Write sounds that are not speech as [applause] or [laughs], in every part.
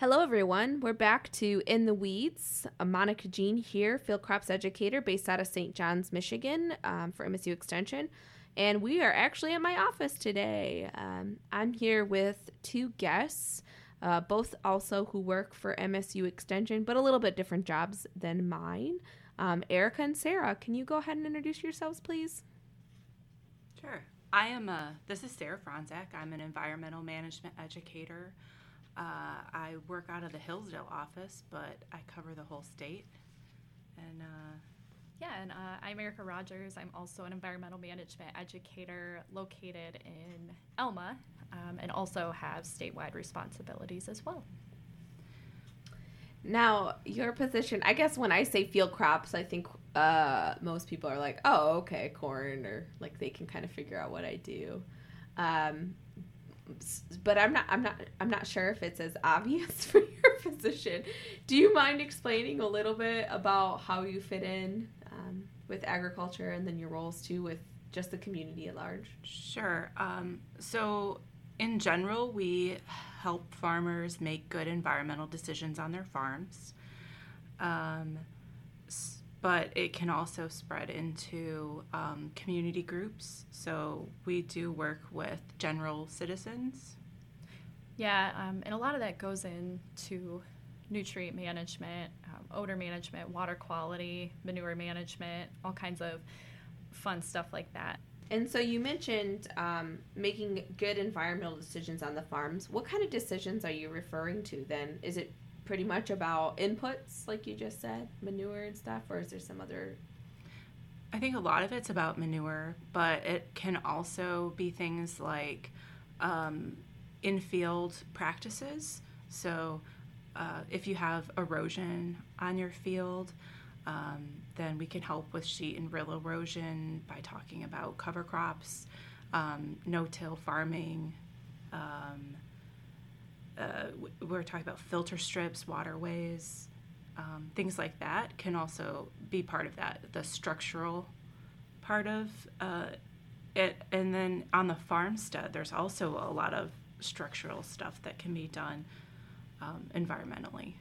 Hello, everyone. We're back to In the Weeds. I'm Monica Jean here, field crops educator based out of St. Johns, Michigan um, for MSU Extension. And we are actually at my office today. Um, I'm here with two guests, uh, both also who work for MSU Extension, but a little bit different jobs than mine. Um, Erica and Sarah, can you go ahead and introduce yourselves, please? Sure. I am a, this is Sarah Fronczak. I'm an environmental management educator uh, I work out of the Hillsdale office, but I cover the whole state. And uh, yeah, and uh, I'm Erica Rogers. I'm also an environmental management educator located in Alma um, and also have statewide responsibilities as well. Now, your position, I guess when I say field crops, I think uh, most people are like, oh, okay, corn, or like they can kind of figure out what I do. Um, but I'm not I'm not I'm not sure if it's as obvious [laughs] for your position. Do you mind explaining a little bit about how you fit in um, with agriculture and then your roles too with just the community at large? Sure. Um, so in general, we help farmers make good environmental decisions on their farms. Um, but it can also spread into um, community groups. So we do work with general citizens. Yeah, um, and a lot of that goes into nutrient management, um, odor management, water quality, manure management, all kinds of fun stuff like that. And so you mentioned um, making good environmental decisions on the farms. What kind of decisions are you referring to then? Is it pretty much about inputs, like you just said, manure and stuff, or is there some other? I think a lot of it's about manure, but it can also be things like um, in-field practices. So, uh, if you have erosion on your field, um, then we can help with sheet and rill erosion by talking about cover crops, um, no-till farming. Um, uh, we're talking about filter strips, waterways, um, things like that can also be part of that. The structural part of uh, it, and then on the farmstead, there's also a lot of structural stuff that can be done um, environmentally.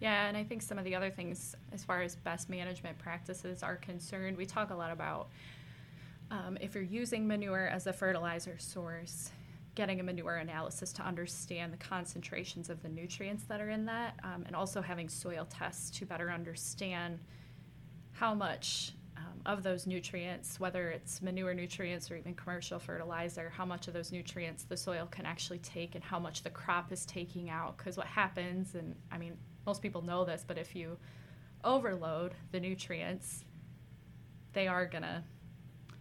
Yeah, and I think some of the other things, as far as best management practices are concerned, we talk a lot about um, if you're using manure as a fertilizer source, getting a manure analysis to understand the concentrations of the nutrients that are in that, um, and also having soil tests to better understand how much um, of those nutrients, whether it's manure nutrients or even commercial fertilizer, how much of those nutrients the soil can actually take and how much the crop is taking out. Because what happens, and I mean, most people know this, but if you overload the nutrients, they are going to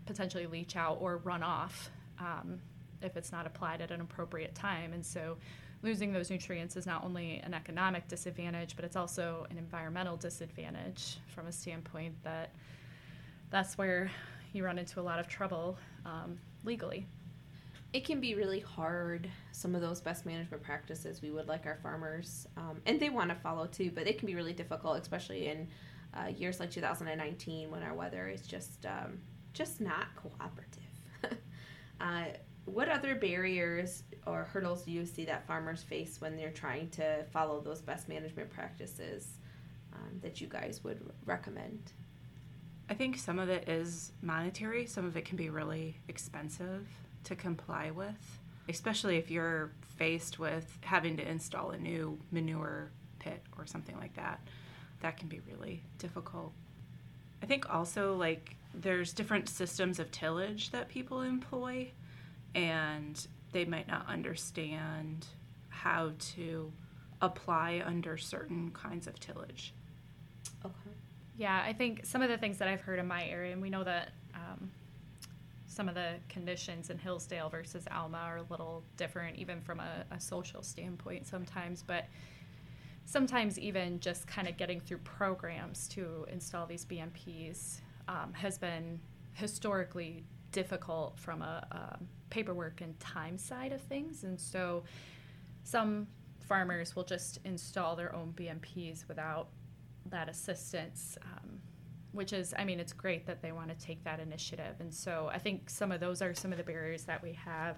potentially leach out or run off. Um, if it's not applied at an appropriate time. And so losing those nutrients is not only an economic disadvantage, but it's also an environmental disadvantage from a standpoint that that's where you run into a lot of trouble um, legally. It can be really hard, some of those best management practices we would like our farmers, um, and they want to follow too, but it can be really difficult, especially in uh, years like 2019 when our weather is just um, just not cooperative. [laughs] uh, what other barriers or hurdles do you see that farmers face when they're trying to follow those best management practices um, that you guys would recommend? I think some of it is monetary, some of it can be really expensive to comply with, especially if you're faced with having to install a new manure pit or something like that. That can be really difficult. I think also, like, there's different systems of tillage that people employ and they might not understand how to apply under certain kinds of tillage. Okay. Yeah, I think some of the things that I've heard in my area, and we know that um, some of the conditions in Hillsdale versus Alma are a little different, even from a, a social standpoint sometimes, but sometimes even just kind of getting through programs to install these BMPs um, has been historically difficult from a, a paperwork and time side of things. And so some farmers will just install their own BMPs without that assistance, um, which is, I mean, it's great that they want to take that initiative. And so I think some of those are some of the barriers that we have.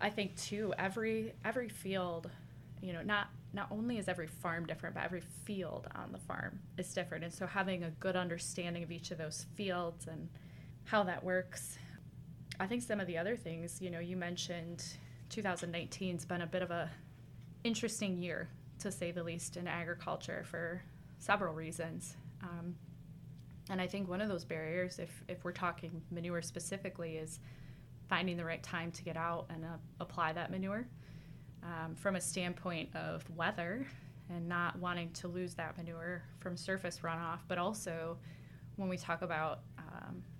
I think too, every every field, you know, not not only is every farm different, but every field on the farm is different. And so having a good understanding of each of those fields and how that works. I think some of the other things, you know, you mentioned 2019's been a bit of a interesting year to say the least in agriculture for several reasons. Um, and I think one of those barriers, if, if we're talking manure specifically, is finding the right time to get out and uh, apply that manure um, from a standpoint of weather and not wanting to lose that manure from surface runoff, but also when we talk about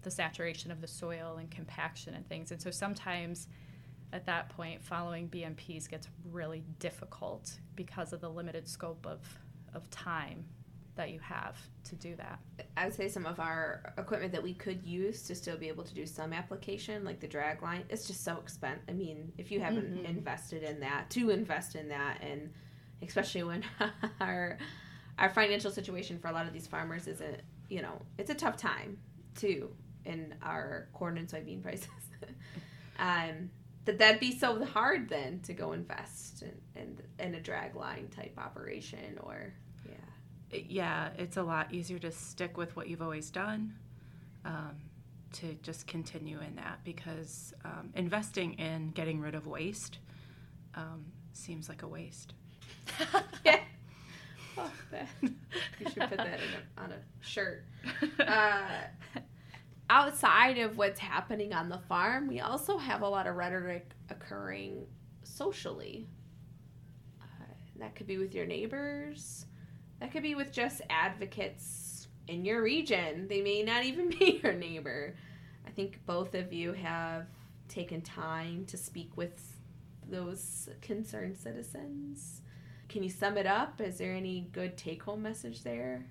the saturation of the soil and compaction and things. And so sometimes at that point, following BMPs gets really difficult because of the limited scope of, of time that you have to do that. I would say some of our equipment that we could use to still be able to do some application, like the drag line, it's just so expensive. I mean, if you haven't mm-hmm. invested in that, to invest in that, and especially when [laughs] our our financial situation for a lot of these farmers isn't, you know, it's a tough time too in our corn and soybean prices. [laughs] um, that that'd be so hard then to go invest in, in, in a drag line type operation or yeah yeah it's a lot easier to stick with what you've always done um, to just continue in that because um, investing in getting rid of waste um, seems like a waste [laughs] yeah oh, that. you should put that a, on a shirt [laughs] uh, outside of what's happening on the farm, we also have a lot of rhetoric occurring socially. Uh, that could be with your neighbors, that could be with just advocates in your region. They may not even [laughs] be your neighbor. I think both of you have taken time to speak with those concerned citizens. Can you sum it up? Is there any good take home message there?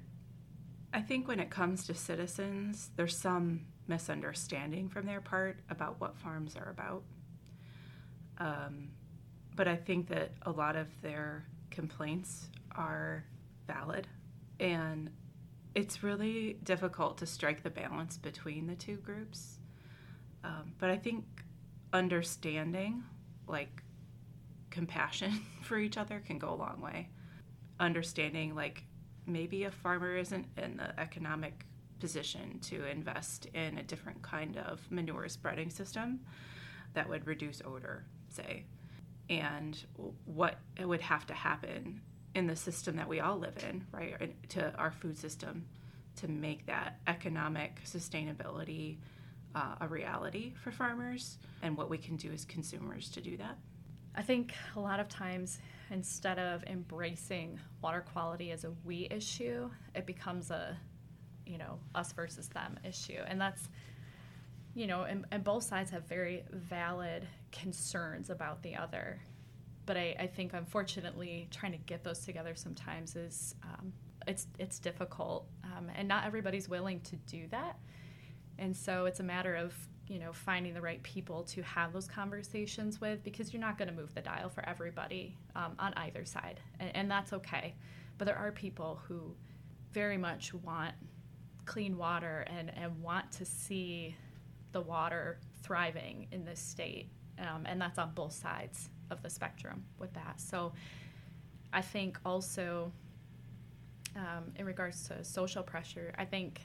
I think when it comes to citizens, there's some misunderstanding from their part about what farms are about. Um, but I think that a lot of their complaints are valid. And it's really difficult to strike the balance between the two groups. Um, but I think understanding, like compassion [laughs] for each other, can go a long way. Understanding, like, maybe a farmer isn't in the economic position to invest in a different kind of manure spreading system that would reduce odor, say, and what would have to happen in the system that we all live in, right, to our food system to make that economic sustainability uh, a reality for farmers, and what we can do as consumers to do that. I think a lot of times instead of embracing water quality as a we issue, it becomes a, you know, us versus them issue. And that's, you know, and, and both sides have very valid concerns about the other. But I, I think, unfortunately, trying to get those together sometimes is um, it's it's difficult, um, and not everybody's willing to do that. And so it's a matter of you know finding the right people to have those conversations with because you're not going to move the dial for everybody um, on either side and, and, that's okay. But there are people who very much want clean water and, and want to see the water thriving in this state um, and that's on both sides of the spectrum with that. So i think also um, in regards to social pressure i think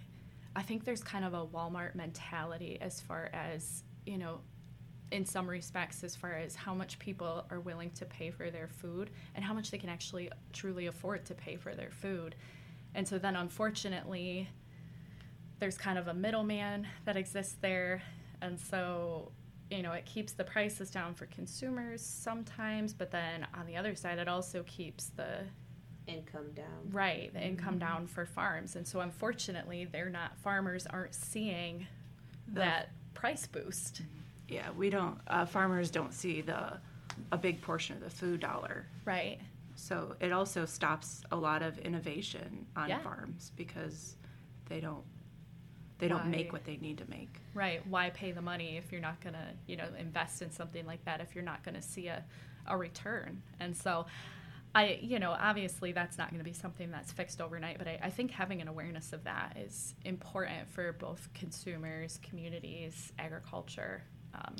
I think there's kind of a Walmart mentality as far as, you know, in some respects, as far as how much people are willing to pay for their food and how much they can actually truly afford to pay for their food. And so then, unfortunately, there's kind of a middleman that exists there. And so, you know, it keeps the prices down for consumers sometimes, but then on the other side, it also keeps the income down. Right, the income mm-hmm. down for farms. And so unfortunately, they're not farmers aren't seeing the, that price boost. Yeah, we don't uh, farmers don't see the a big portion of the food dollar. Right. So it also stops a lot of innovation on yeah. farms because they don't they don't Why? make what they need to make. Right. Why pay the money if you're not going to, you know, invest in something like that if you're not going to see a, a return? And so I, you know, obviously that's not going to be something that's fixed overnight, but I, I, think having an awareness of that is important for both consumers, communities, agriculture. Um,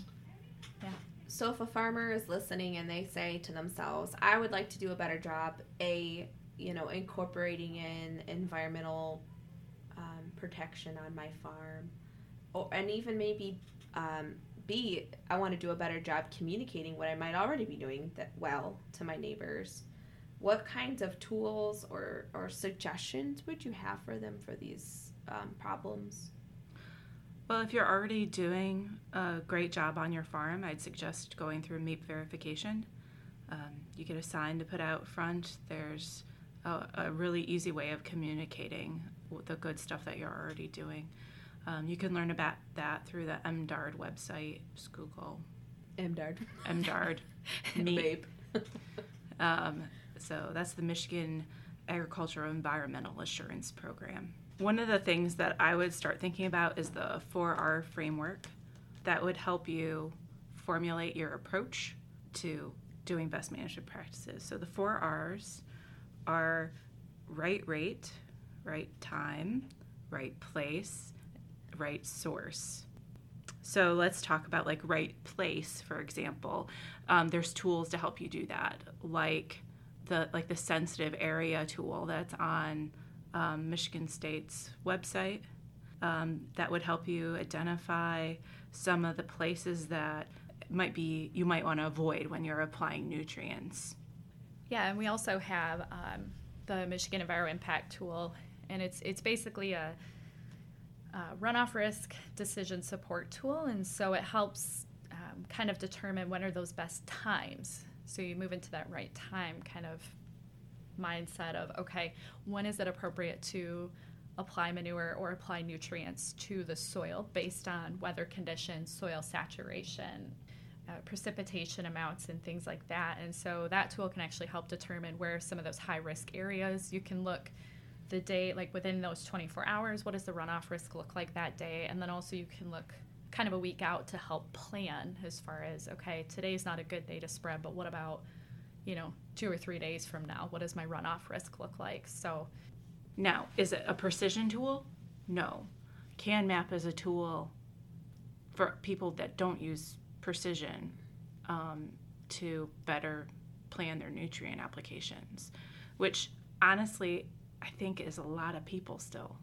yeah. So if a farmer is listening and they say to themselves, "I would like to do a better job," a you know incorporating in environmental um, protection on my farm, or and even maybe um, B, I want to do a better job communicating what I might already be doing that well to my neighbors. What kinds of tools or, or suggestions would you have for them for these um, problems? Well, if you're already doing a great job on your farm, I'd suggest going through MAEAP verification. Um, you get a sign to put out front. There's a, a, really easy way of communicating the good stuff that you're already doing. Um, you can learn about that through the MDARD website. Just Google MDARD. MDARD. [laughs] MAEAP. um, so that's the Michigan Agricultural Environmental Assurance Program. One of the things that I would start thinking about is the 4R framework that would help you formulate your approach to doing best management practices. So the four R's are right rate, right time, right place, right source. So let's talk about like right place, for example. Um, there's tools to help you do that, like the like the sensitive area tool that's on um, Michigan State's website. Um, that would help you identify some of the places that might be you might want to avoid when you're applying nutrients. Yeah, and we also have um, the Michigan Enviro Impact tool, and it's it's basically a uh, runoff risk decision support tool, and so it helps um, kind of determine when are those best times. So you move into that right time kind of mindset of okay, when is it appropriate to apply manure or apply nutrients to the soil based on weather conditions, soil saturation, uh, precipitation amounts, and things like that. And so that tool can actually help determine where some of those high risk areas you can look the day, like within those 24 hours, what does the runoff risk look like that day? And then also you can look kind of a week out to help plan as far as, okay, today's not a good day to spread, but what about, you know, two or three days from now? What does my runoff risk look like? So now, is it a precision tool? No. CanMap is a tool for people that don't use precision um, to better plan their nutrient applications, which honestly I think is a lot of people still.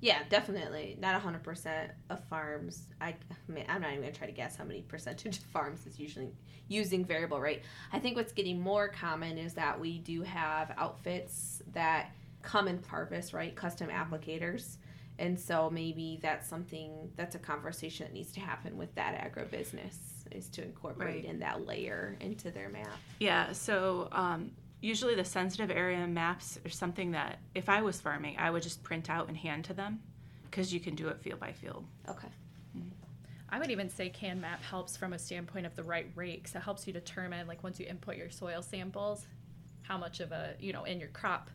Yeah, definitely. Not 100% of farms. I, I mean, I'm not even going to try to guess how many percentage of farms is usually using variable rate. I think what's getting more common is that we do have outfits that come in harvest, right? Custom applicators. And so maybe that's something that's a conversation that needs to happen with that agribusiness is to incorporate right. in that layer into their map. Yeah. So um, usually the sensitive area maps are something that if I was farming, I would just print out and hand to them because you can do it field by field. Okay. Mm-hmm. I would even say CanMap helps from a standpoint of the right rate because it helps you determine, like, once you input your soil samples, how much of a, you know, in your crop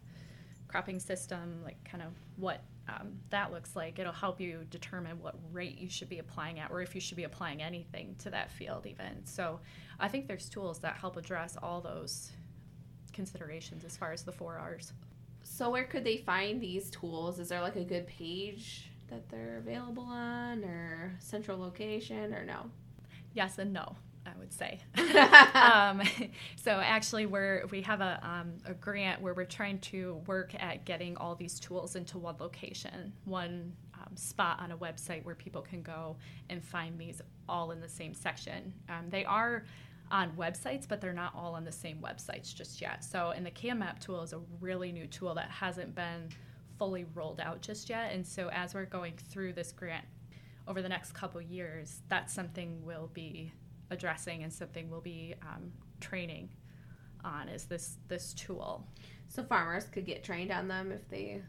cropping system, like, kind of what um, that looks like. It'll help you determine what rate you should be applying at or if you should be applying anything to that field, even. So I think there's tools that help address all those considerations as far as the four R's. So where could they find these tools? Is there like a good page that they're available on or central location or no? Yes and no. I would say. [laughs] [laughs] um, [laughs] so actually, we're we have a um, a grant where we're trying to work at getting all these tools into one location, one um, spot on a website where people can go and find these all in the same section. Um, they are on websites, but they're not all on the same websites just yet. So, and the CanMap tool is a really new tool that hasn't been fully rolled out just yet. And so, as we're going through this grant over the next couple years, that's something we'll be addressing and something we'll be um, training on is this this tool. So farmers could get trained on them if they.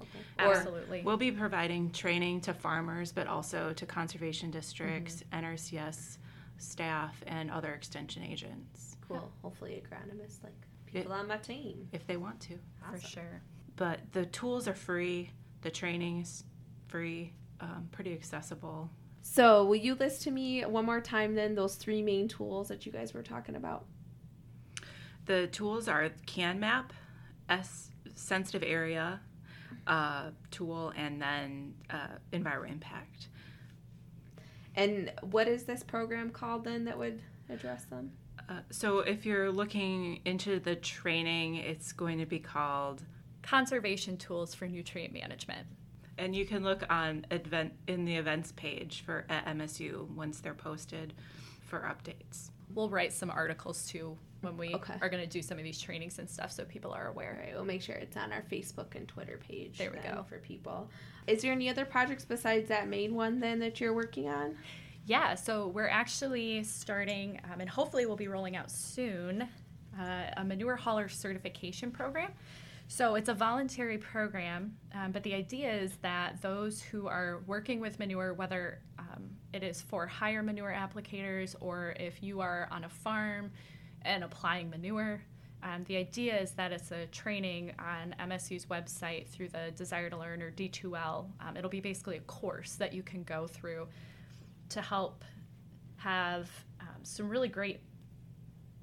Okay. Absolutely. Or we'll be providing training to farmers, but also to conservation districts, mm-hmm. NRCS staff and other extension agents. Cool. Hopefully, agronomists like people it, on my team if they want to. Awesome. For sure. But the tools are free. The training's free. Um, pretty accessible. So, will you list to me one more time then those three main tools that you guys were talking about? The tools are CanMap, S sensitive area uh, tool, and then uh, Enviro Impact. And what is this program called then that would address them? Uh, so if you're looking into the training, it's going to be called Conservation Tools for Nutrient Management. And you can look on event in the events page for at MSU once they're posted for updates. We'll write some articles too when we Okay. are going to do some of these trainings and stuff so people are All aware. right, we'll make sure it's on our Facebook and Twitter page. There we go. for people. Is there any other projects besides that main one then that you're working on? Yeah, so we're actually starting, um, and hopefully we'll be rolling out soon, uh, a manure hauler certification program. So it's a voluntary program, um, but the idea is that those who are working with manure, whether um, it is for higher manure applicators or if you are on a farm and applying manure, um, the idea is that it's a training on MSU's website through the Desire to Learn or D2L. Um, it'll be basically a course that you can go through to help have um, some really great,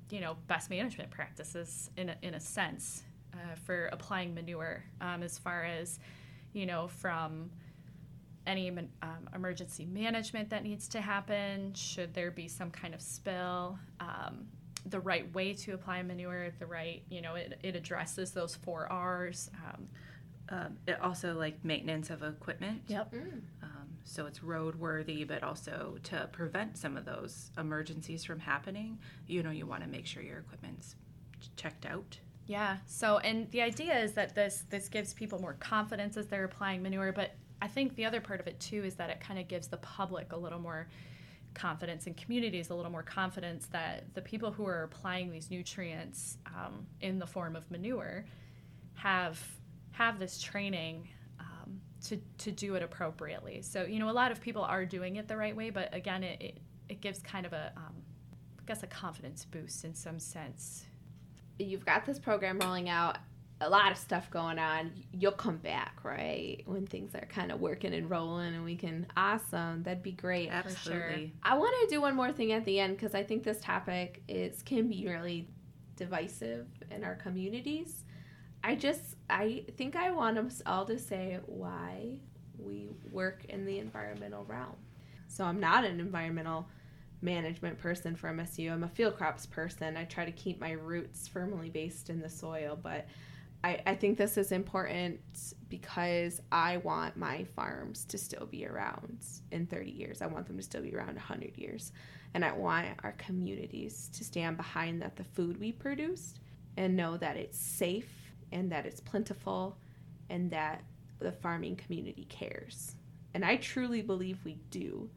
you know, best management practices in a, in a sense uh, for applying manure um, as far as, you know, from any um, emergency management that needs to happen, should there be some kind of spill, um, the right way to apply manure, the right, you know, it, it addresses those four R's. Um, Um, it also like maintenance of equipment. yep. Um, so it's roadworthy, but also to prevent some of those emergencies from happening. You know, you want to make sure your equipment's checked out. Yeah. So, and the idea is that this this gives people more confidence as they're applying manure, but I think the other part of it too is that it kind of gives the public a little more confidence and communities a little more confidence that the people who are applying these nutrients um, in the form of manure have have this training um, to to do it appropriately. So, you know, a lot of people are doing it the right way, but again, it it, it gives kind of a um, I guess a confidence boost in some sense You've got this program rolling out, a lot of stuff going on. You'll come back, right? When things are kind of working and rolling and we can, awesome, that'd be great. Absolutely. I want to do one more thing at the end because I think this topic is can be really divisive in our communities. I just I think I want us all to say why we work in the environmental realm. So I'm not an environmental management person for MSU. I'm a field crops person. I try to keep my roots firmly based in the soil, but I, I think this is important because I want my farms to still be around in 30 years. I want them to still be around 100 years. And I want our communities to stand behind that the food we produce and know that it's safe and that it's plentiful and that the farming community cares. And I truly believe we do.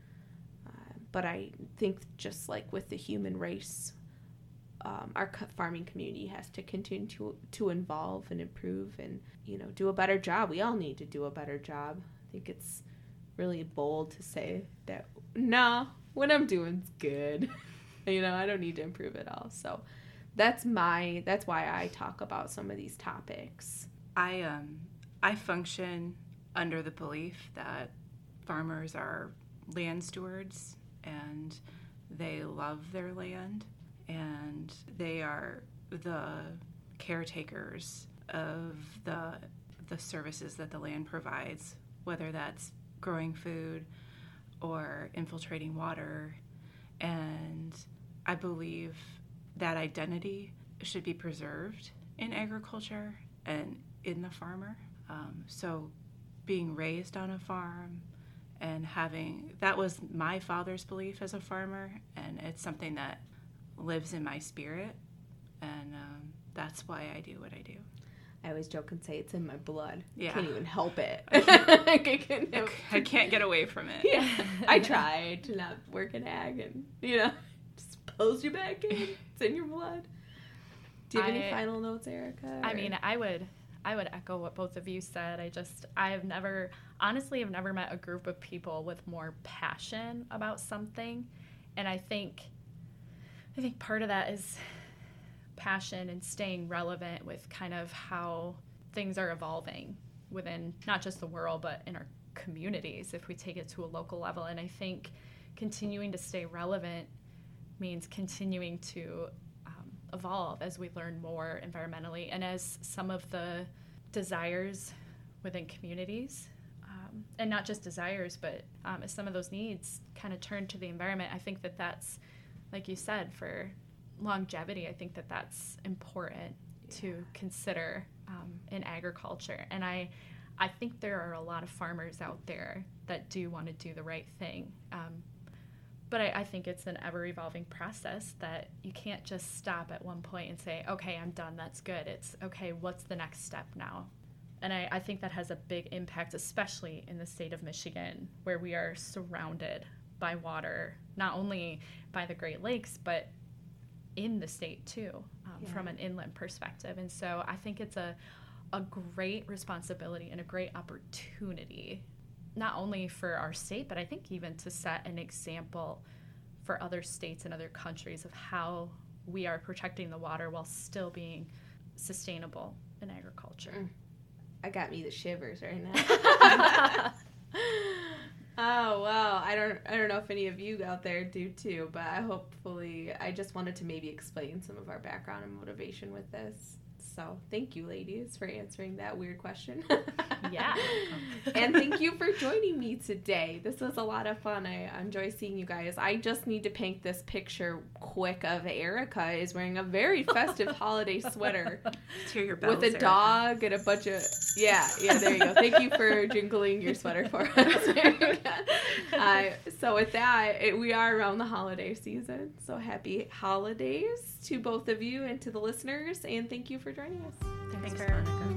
Uh, but I think just like with the human race, um, our farming community has to continue to, to evolve and improve and you know do a better job. We all need to do a better job. I think it's really bold to say that no what i'm doing's good. [laughs] You know i don't need to improve at all. So that's my that's why i talk about some of these topics. I um I function under the belief that farmers are land stewards and they love their land and they are the caretakers of the the services that the land provides whether that's growing food or infiltrating water and I believe that identity should be preserved in agriculture and in the farmer. Um, so, being raised on a farm and having that was my father's belief as a farmer, and it's something that lives in my spirit, and um, that's why I do what I do. i always joke and say it's in my blood Yeah. can't even help it [laughs] I can't- [laughs] [laughs] I can't get away from it. yeah i try to not work in ag and you know just pose you back in it's in your blood do you have any final notes erica I mean, I would I would echo what both of you said. I just I have never honestly have never met a group of people with more passion about something. And I think I think part of that is passion and staying relevant with kind of how things are evolving within not just the world but in our communities if we take it to a local level. And I think continuing to stay relevant means continuing to um, evolve as we learn more environmentally and as some of the desires within communities um, and not just desires but um, as some of those needs kind of turn to the environment i think that that's like you said, for longevity, I think that that's important yeah. to consider um, in agriculture. And I, I think there are a lot of farmers out there that do want to do the right thing. Um, but I, I, think it's an ever evolving process that you can't just stop at one point and say, okay, I'm done, that's good. It's okay, what's the next step now? And I, I think that has a big impact, especially in the state of Michigan, where we are surrounded by water, not only by the Great Lakes, but in the state too, um, yeah. from an inland perspective. And so I think it's a, a great responsibility and a great opportunity, not only for our state, but I think even to set an example for other states and other countries of how we are protecting the water while still being sustainable in agriculture. Mm. I got me the shivers right now. [laughs] [laughs] Oh wow! I don't I don't know if any of you out there do too, but I hopefully I just wanted to maybe explain some of our background and motivation with this. So thank you, ladies, for answering that weird question. [laughs] yeah. [laughs] and thank you for joining me today. This was a lot of fun. I enjoy seeing you guys. I just need to paint this picture quick of Erica is wearing a very festive [laughs] holiday sweater bells, with a Erica. dog and a bunch of yeah yeah. There you go. Thank you for jingling your sweater for us. [laughs] uh, so with that, it, we are around the holiday season. So happy holidays to both of you and to the listeners, and thank you for joining us. Thanks, thanks for, yeah,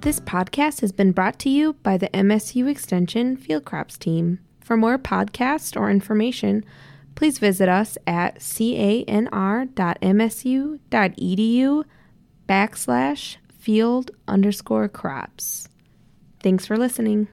This podcast has been brought to you by the MSU Extension Field Crops team. For more podcasts or information, please visit us at canr.msu.edu backslash field underscore crops. Thanks for listening.